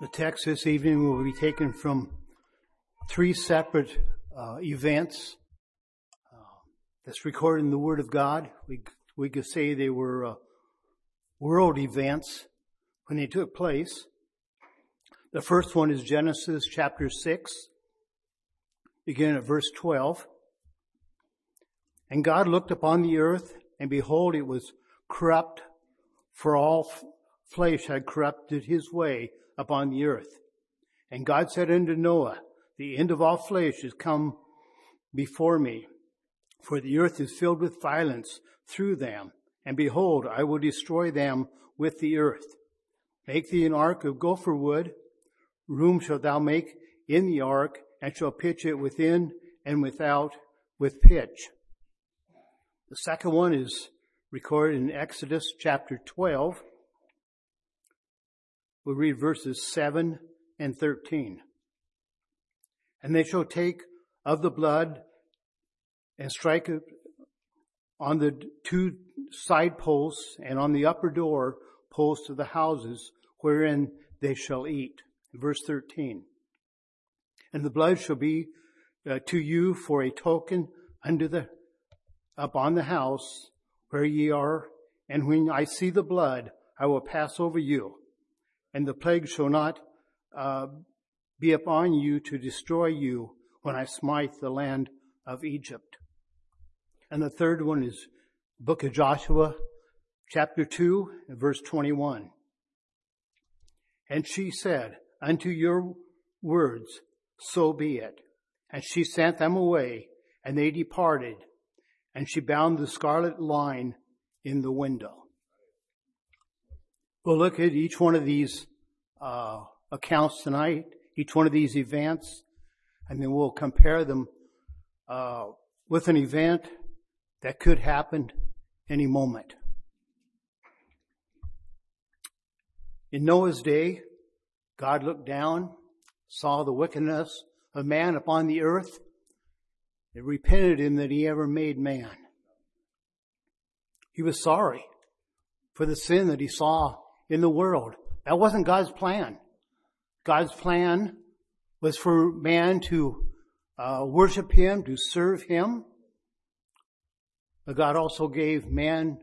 The text this evening will be taken from three separate uh, events uh, that's recorded in the Word of God. We, we could say they were uh, world events when they took place. The first one is Genesis chapter 6, beginning at verse 12. And God looked upon the earth, and behold, it was corrupt, for all flesh had corrupted his way upon the earth. And God said unto Noah, The end of all flesh is come before me, for the earth is filled with violence through them. And behold, I will destroy them with the earth. Make thee an ark of gopher wood. Room shalt thou make in the ark, and shall pitch it within and without with pitch. The second one is recorded in Exodus chapter 12, We'll read verses 7 and 13. And they shall take of the blood and strike it on the two side posts and on the upper door posts of the houses wherein they shall eat. Verse 13. And the blood shall be uh, to you for a token unto the, upon the house where ye are. And when I see the blood, I will pass over you and the plague shall not uh, be upon you to destroy you when I smite the land of Egypt. And the third one is book of Joshua, chapter 2, verse 21. And she said, Unto your words, so be it. And she sent them away, and they departed, and she bound the scarlet line in the window. We'll look at each one of these uh, accounts tonight, each one of these events, and then we'll compare them uh, with an event that could happen any moment. In Noah's day, God looked down, saw the wickedness of man upon the earth, and repented him that he ever made man. He was sorry for the sin that he saw in the world. That wasn't God's plan. God's plan was for man to uh, worship Him, to serve Him. But God also gave man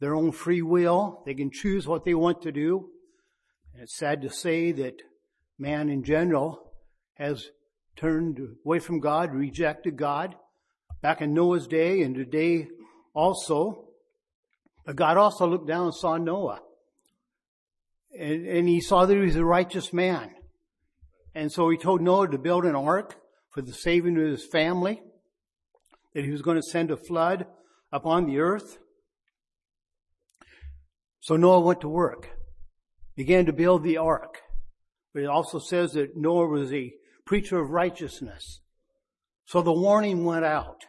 their own free will. They can choose what they want to do. And it's sad to say that man in general has turned away from God, rejected God, back in Noah's day and today also. But God also looked down and saw Noah and, and he saw that he was a righteous man. And so he told Noah to build an ark for the saving of his family, that he was going to send a flood upon the earth. So Noah went to work, began to build the ark. But it also says that Noah was a preacher of righteousness. So the warning went out.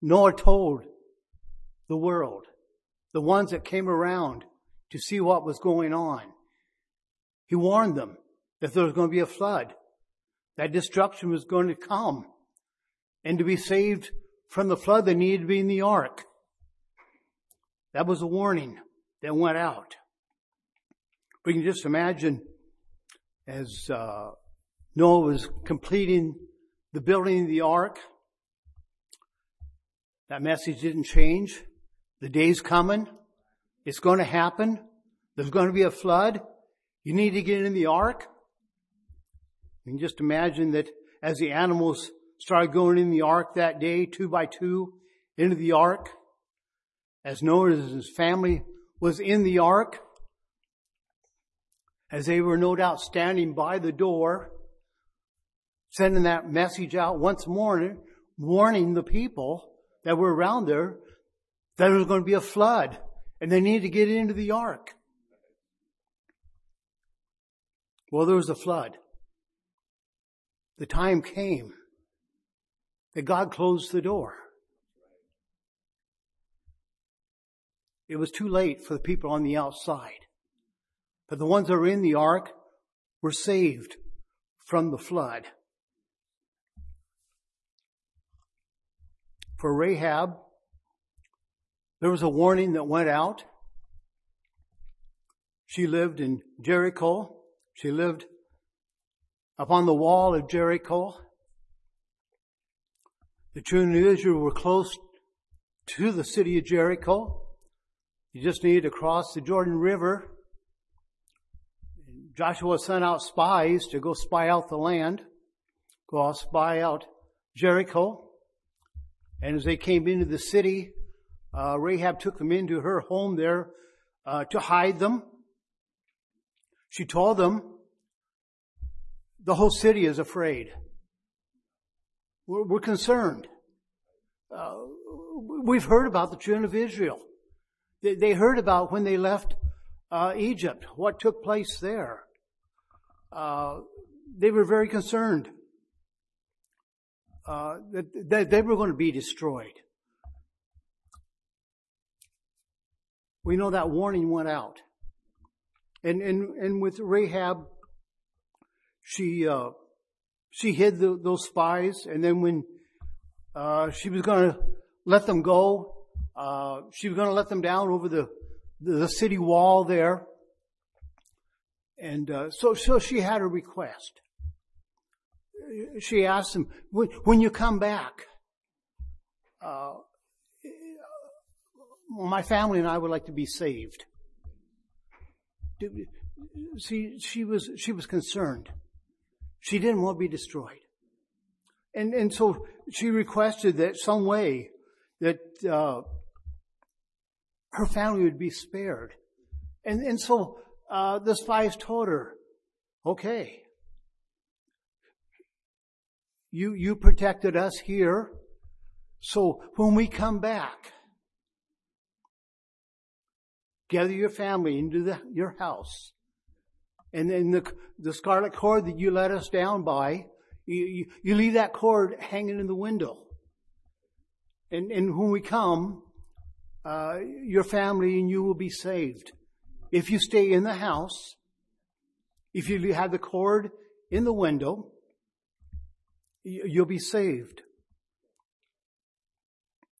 Noah told the world, the ones that came around, to see what was going on. He warned them that there was going to be a flood, that destruction was going to come. And to be saved from the flood, they needed to be in the ark. That was a warning that went out. We can just imagine as uh, Noah was completing the building of the ark, that message didn't change. The day's coming it's going to happen. There's going to be a flood. You need to get in the ark. You can just imagine that as the animals started going in the ark that day, two by two, into the ark, as Noah and his family was in the ark, as they were no doubt standing by the door, sending that message out once more, warning the people that were around there that there was going to be a flood and they needed to get into the ark. Well, there was a flood. The time came that God closed the door. It was too late for the people on the outside. But the ones that were in the ark were saved from the flood. For Rahab, there was a warning that went out. She lived in Jericho. She lived upon the wall of Jericho. The children of Israel were close to the city of Jericho. You just needed to cross the Jordan River. Joshua sent out spies to go spy out the land, go out spy out Jericho. And as they came into the city, uh, Rahab took them into her home there uh, to hide them. She told them, the whole city is afraid. We're, we're concerned. Uh, we've heard about the children of Israel. They, they heard about when they left uh, Egypt, what took place there. Uh, they were very concerned uh, that, that they were going to be destroyed. We know that warning went out. And, and, and with Rahab, she, uh, she hid the, those spies, and then when uh, she was going to let them go, uh, she was going to let them down over the, the city wall there. And uh, so, so she had a request. She asked them, when, when you come back, uh, my family and I would like to be saved. See, she was, she was concerned. She didn't want to be destroyed. And, and so she requested that some way that, uh, her family would be spared. And, and so, uh, the spies told her, okay, you, you protected us here. So when we come back, gather your family into the, your house and then the, the scarlet cord that you let us down by, you, you, you leave that cord hanging in the window. And, and when we come, uh, your family and you will be saved. If you stay in the house, if you have the cord in the window, you'll be saved.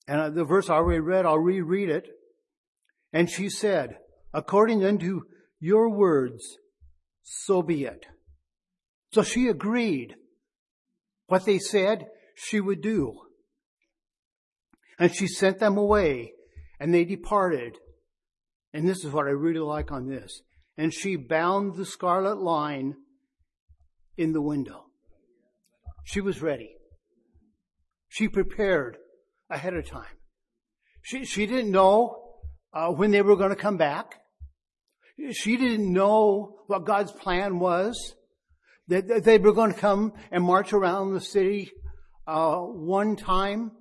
And uh, the verse I already read, I'll reread it. And she said, according unto your words, so be it. So she agreed. What they said, she would do. And she sent them away, and they departed. And this is what I really like on this. And she bound the scarlet line in the window. She was ready. She prepared ahead of time. She, she didn't know uh, when they were going to come back. She didn't know what God's plan was. That they were going to come and march around the city uh, one time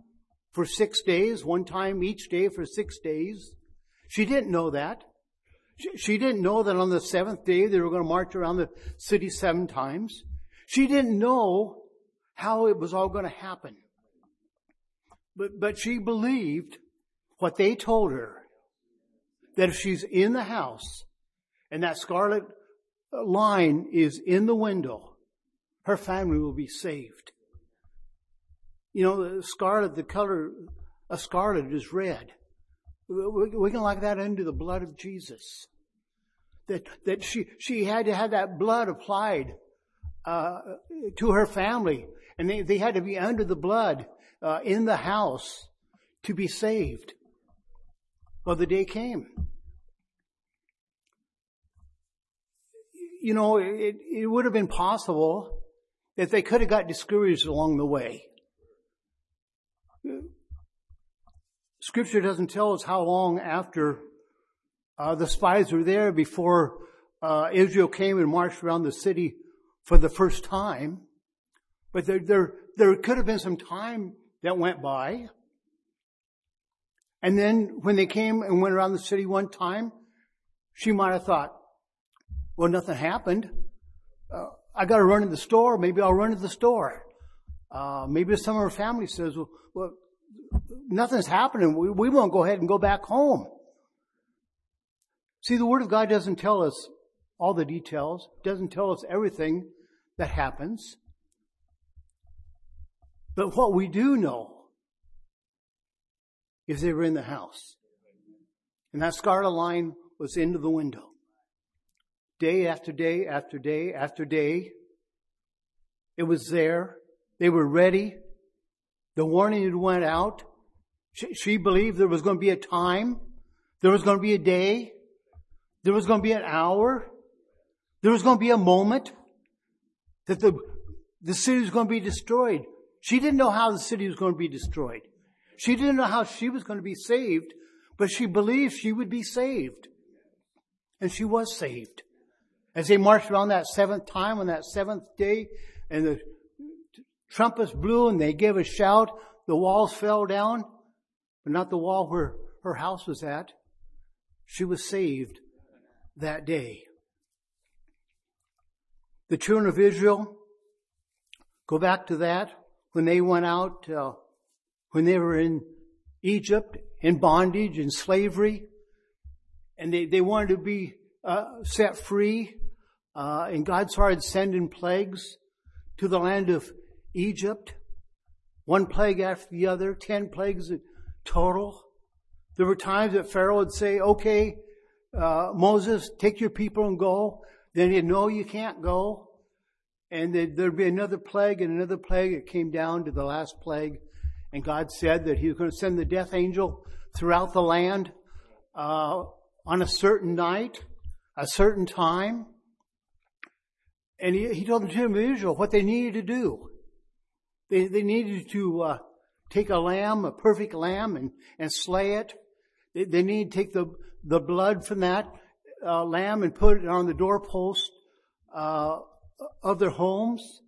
for six days, one time each day for six days. She didn't know that. She didn't know that on the seventh day they were going to march around the city seven times. She didn't know how it was all going to happen. But, but she believed what they told her that if she's in the house and that scarlet line is in the window, her family will be saved. You know, the scarlet, the color of scarlet is red. We can like that into the blood of Jesus. That, that she, she had to have that blood applied, uh, to her family. And they, they had to be under the blood, uh, in the house to be saved. Well, the day came. you know, it, it would have been possible that they could have got discouraged along the way. Scripture doesn't tell us how long after uh, the spies were there before uh, Israel came and marched around the city for the first time. But there, there, there could have been some time that went by. And then when they came and went around the city one time, she might have thought, well, nothing happened. Uh, I got to run to the store. Maybe I'll run to the store. Uh, maybe some of her family says, well, well nothing's happening. We, we won't go ahead and go back home. See, the Word of God doesn't tell us all the details, doesn't tell us everything that happens. But what we do know is they were in the house. And that scarlet line was into the window. day after day after day after day. It was there. They were ready. The warning had went out. She, she believed there was going to be a time. There was going to be a day. There was going to be an hour. There was going to be a moment that the, the city was going to be destroyed. She didn't know how the city was going to be destroyed. She didn't know how she was going to be saved, but she believed she would be saved. And she was saved. As they marched around that seventh time on that seventh day, and the trumpets blew and they gave a shout, the walls fell down, but not the wall where her house was at. She was saved that day. The children of Israel, go back to that, when they went out, uh, when they were in Egypt, in bondage, in slavery, and they, they wanted to be uh, set free, uh, and God started sending plagues to the land of Egypt, one plague after the other, ten plagues total. There were times that Pharaoh would say, okay, uh, Moses, take your people and go. Then he'd, no, you can't go. And there'd be another plague and another plague. It came down to the last plague. And God said that he was going to send the death angel throughout the land uh, on a certain night, a certain time. And he, he told the children of what they needed to do. They, they needed to uh, take a lamb, a perfect lamb, and, and slay it. They, they to take the, the blood from that uh, lamb and put it on the doorpost uh, of their homes.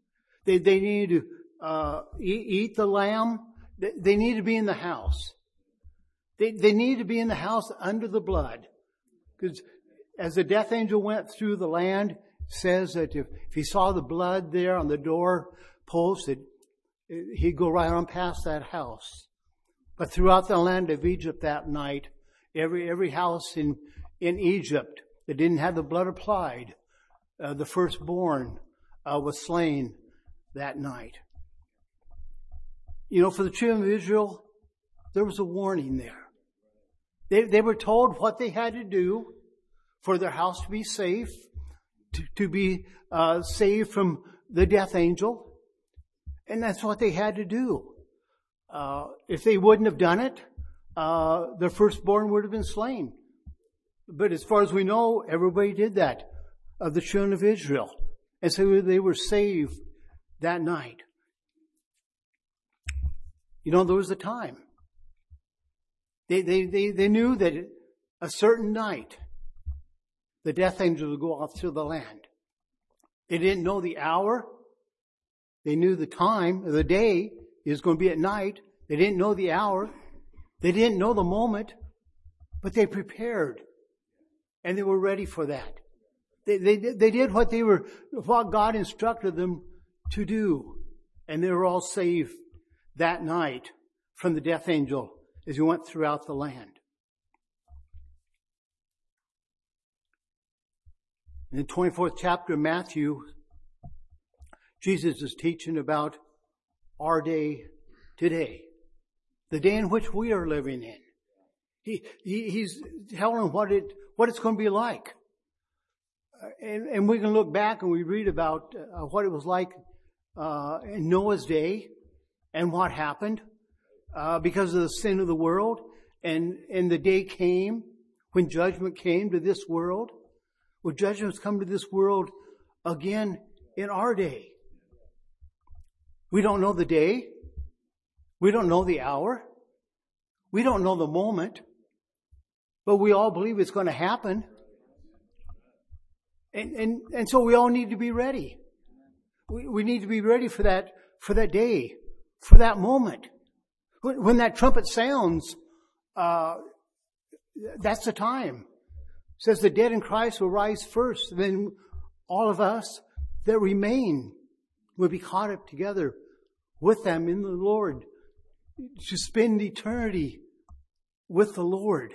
They, they to uh, eat, eat, the lamb. They, need to be in the house. They, they need to be in the house under the blood. Because as the death angel went through the land, says that if, if he saw the blood there on the door post, it, he'd go right on past that house. But throughout the land of Egypt that night, every, every house in, in Egypt that didn't have the blood applied, uh, the firstborn uh, was slain that night. You know, for the children of Israel, there was a warning there. They, they were told what they had to do for their house to be safe, to, to be uh, saved from the death angel. And that's what they had to do. Uh, if they wouldn't have done it, uh, their firstborn would have been slain. But as far as we know, everybody did that of the children of Israel. And so they were saved that night. You know, there was a time. They, they, they, they knew that a certain night, the death angel would go off through the land. They didn't know the hour. They knew the time the day is going to be at night. They didn't know the hour. They didn't know the moment, but they prepared and they were ready for that. They, they, they did what they were, what God instructed them to do. And they were all saved that night from the death angel as he went throughout the land. In the 24th chapter of Matthew, Jesus is teaching about our day today, the day in which we are living in. He, he he's telling what it what it's going to be like, uh, and, and, we can look back and we read about uh, what it was like uh, in Noah's day and what happened uh, because of the sin of the world, and and the day came when judgment came to this world. Well, judgment's come to this world again in our day. We don't know the day. We don't know the hour. We don't know the moment. But we all believe it's going to happen. And, and, and so we all need to be ready. We, we need to be ready for that, for that day, for that moment. When, that trumpet sounds, uh, that's the time says the dead in Christ will rise first, then all of us that remain will be caught up together with them in the Lord to spend eternity with the Lord.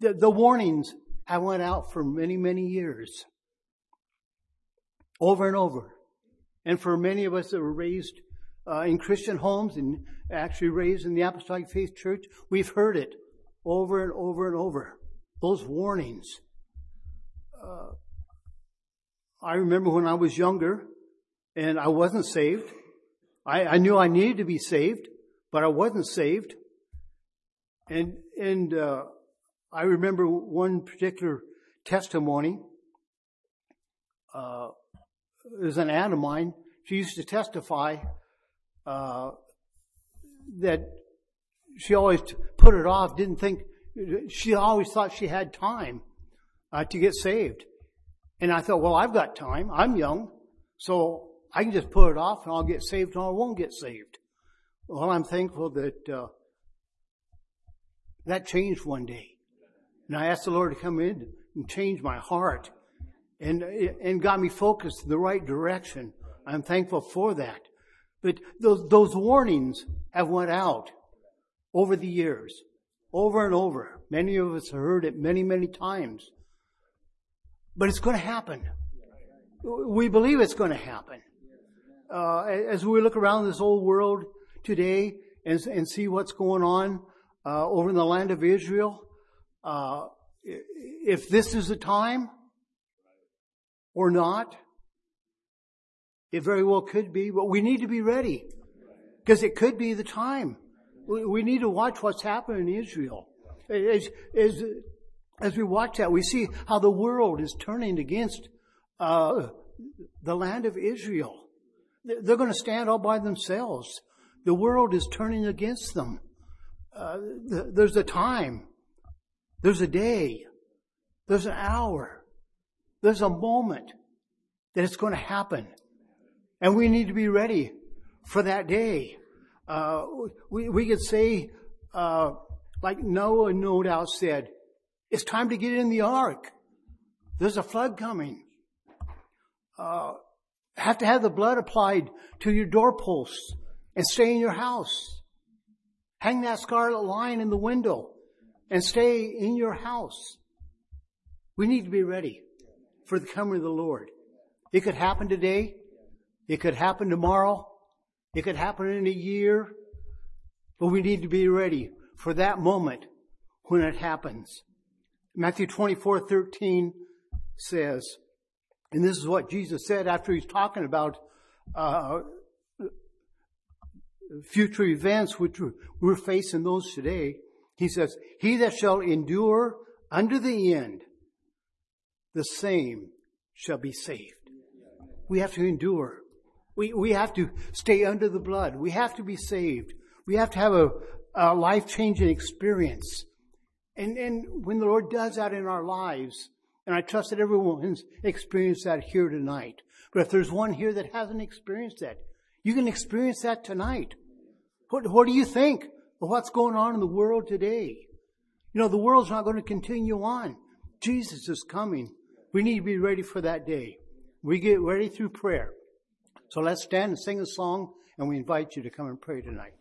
The, the warnings have went out for many, many years. Over and over. And for many of us that were raised uh, in Christian homes and actually raised in the Apostolic Faith Church, we've heard it over and over and over those warnings. Uh, I remember when I was younger and I wasn't saved. I, I knew I needed to be saved, but I wasn't saved. And, and, uh, I remember one particular testimony. Uh, there's an aunt of mine. She used to testify, that she always put it off, didn't think, she always thought she had time, uh, to get saved. And I thought, well, I've got time. I'm young. So I can just put it off and I'll get saved or I won't get saved. Well, I'm thankful that, uh, that changed one day. And I asked the Lord to come in and change my heart and, and got me focused in the right direction. I'm thankful for that. But those, those warnings have went out over the years, over and over. Many of us have heard it many, many times. But it's going to happen. We believe it's going to happen. Uh, as we look around this old world today and, and see what's going on uh, over in the land of Israel, uh, if this is the time or not, it very well could be, but we need to be ready because it could be the time. We need to watch what's happening in Israel. As, as, as we watch that, we see how the world is turning against uh, the land of Israel. They're going to stand all by themselves. The world is turning against them. Uh, there's a time. There's a day. There's an hour. There's a moment that it's going to happen. And we need to be ready for that day. Uh, we, we could say, uh, like Noah no doubt said, it's time to get in the ark. There's a flood coming. Uh, have to have the blood applied to your doorposts and stay in your house. Hang that scarlet line in the window and stay in your house. We need to be ready for the coming of the Lord. It could happen today. It could happen tomorrow. It could happen in a year. But we need to be ready for that moment when it happens. Matthew 24, 13 says, and this is what Jesus said after he's talking about uh, future events which we're facing those today. He says, He that shall endure unto the end, the same shall be saved. We have to endure. We, we have to stay under the blood. We have to be saved. We have to have a, a life changing experience. And, and when the Lord does that in our lives, and I trust that everyone's experienced that here tonight. But if there's one here that hasn't experienced that, you can experience that tonight. What, what do you think of what's going on in the world today? You know, the world's not going to continue on. Jesus is coming. We need to be ready for that day. We get ready through prayer. So let's stand and sing a song, and we invite you to come and pray tonight.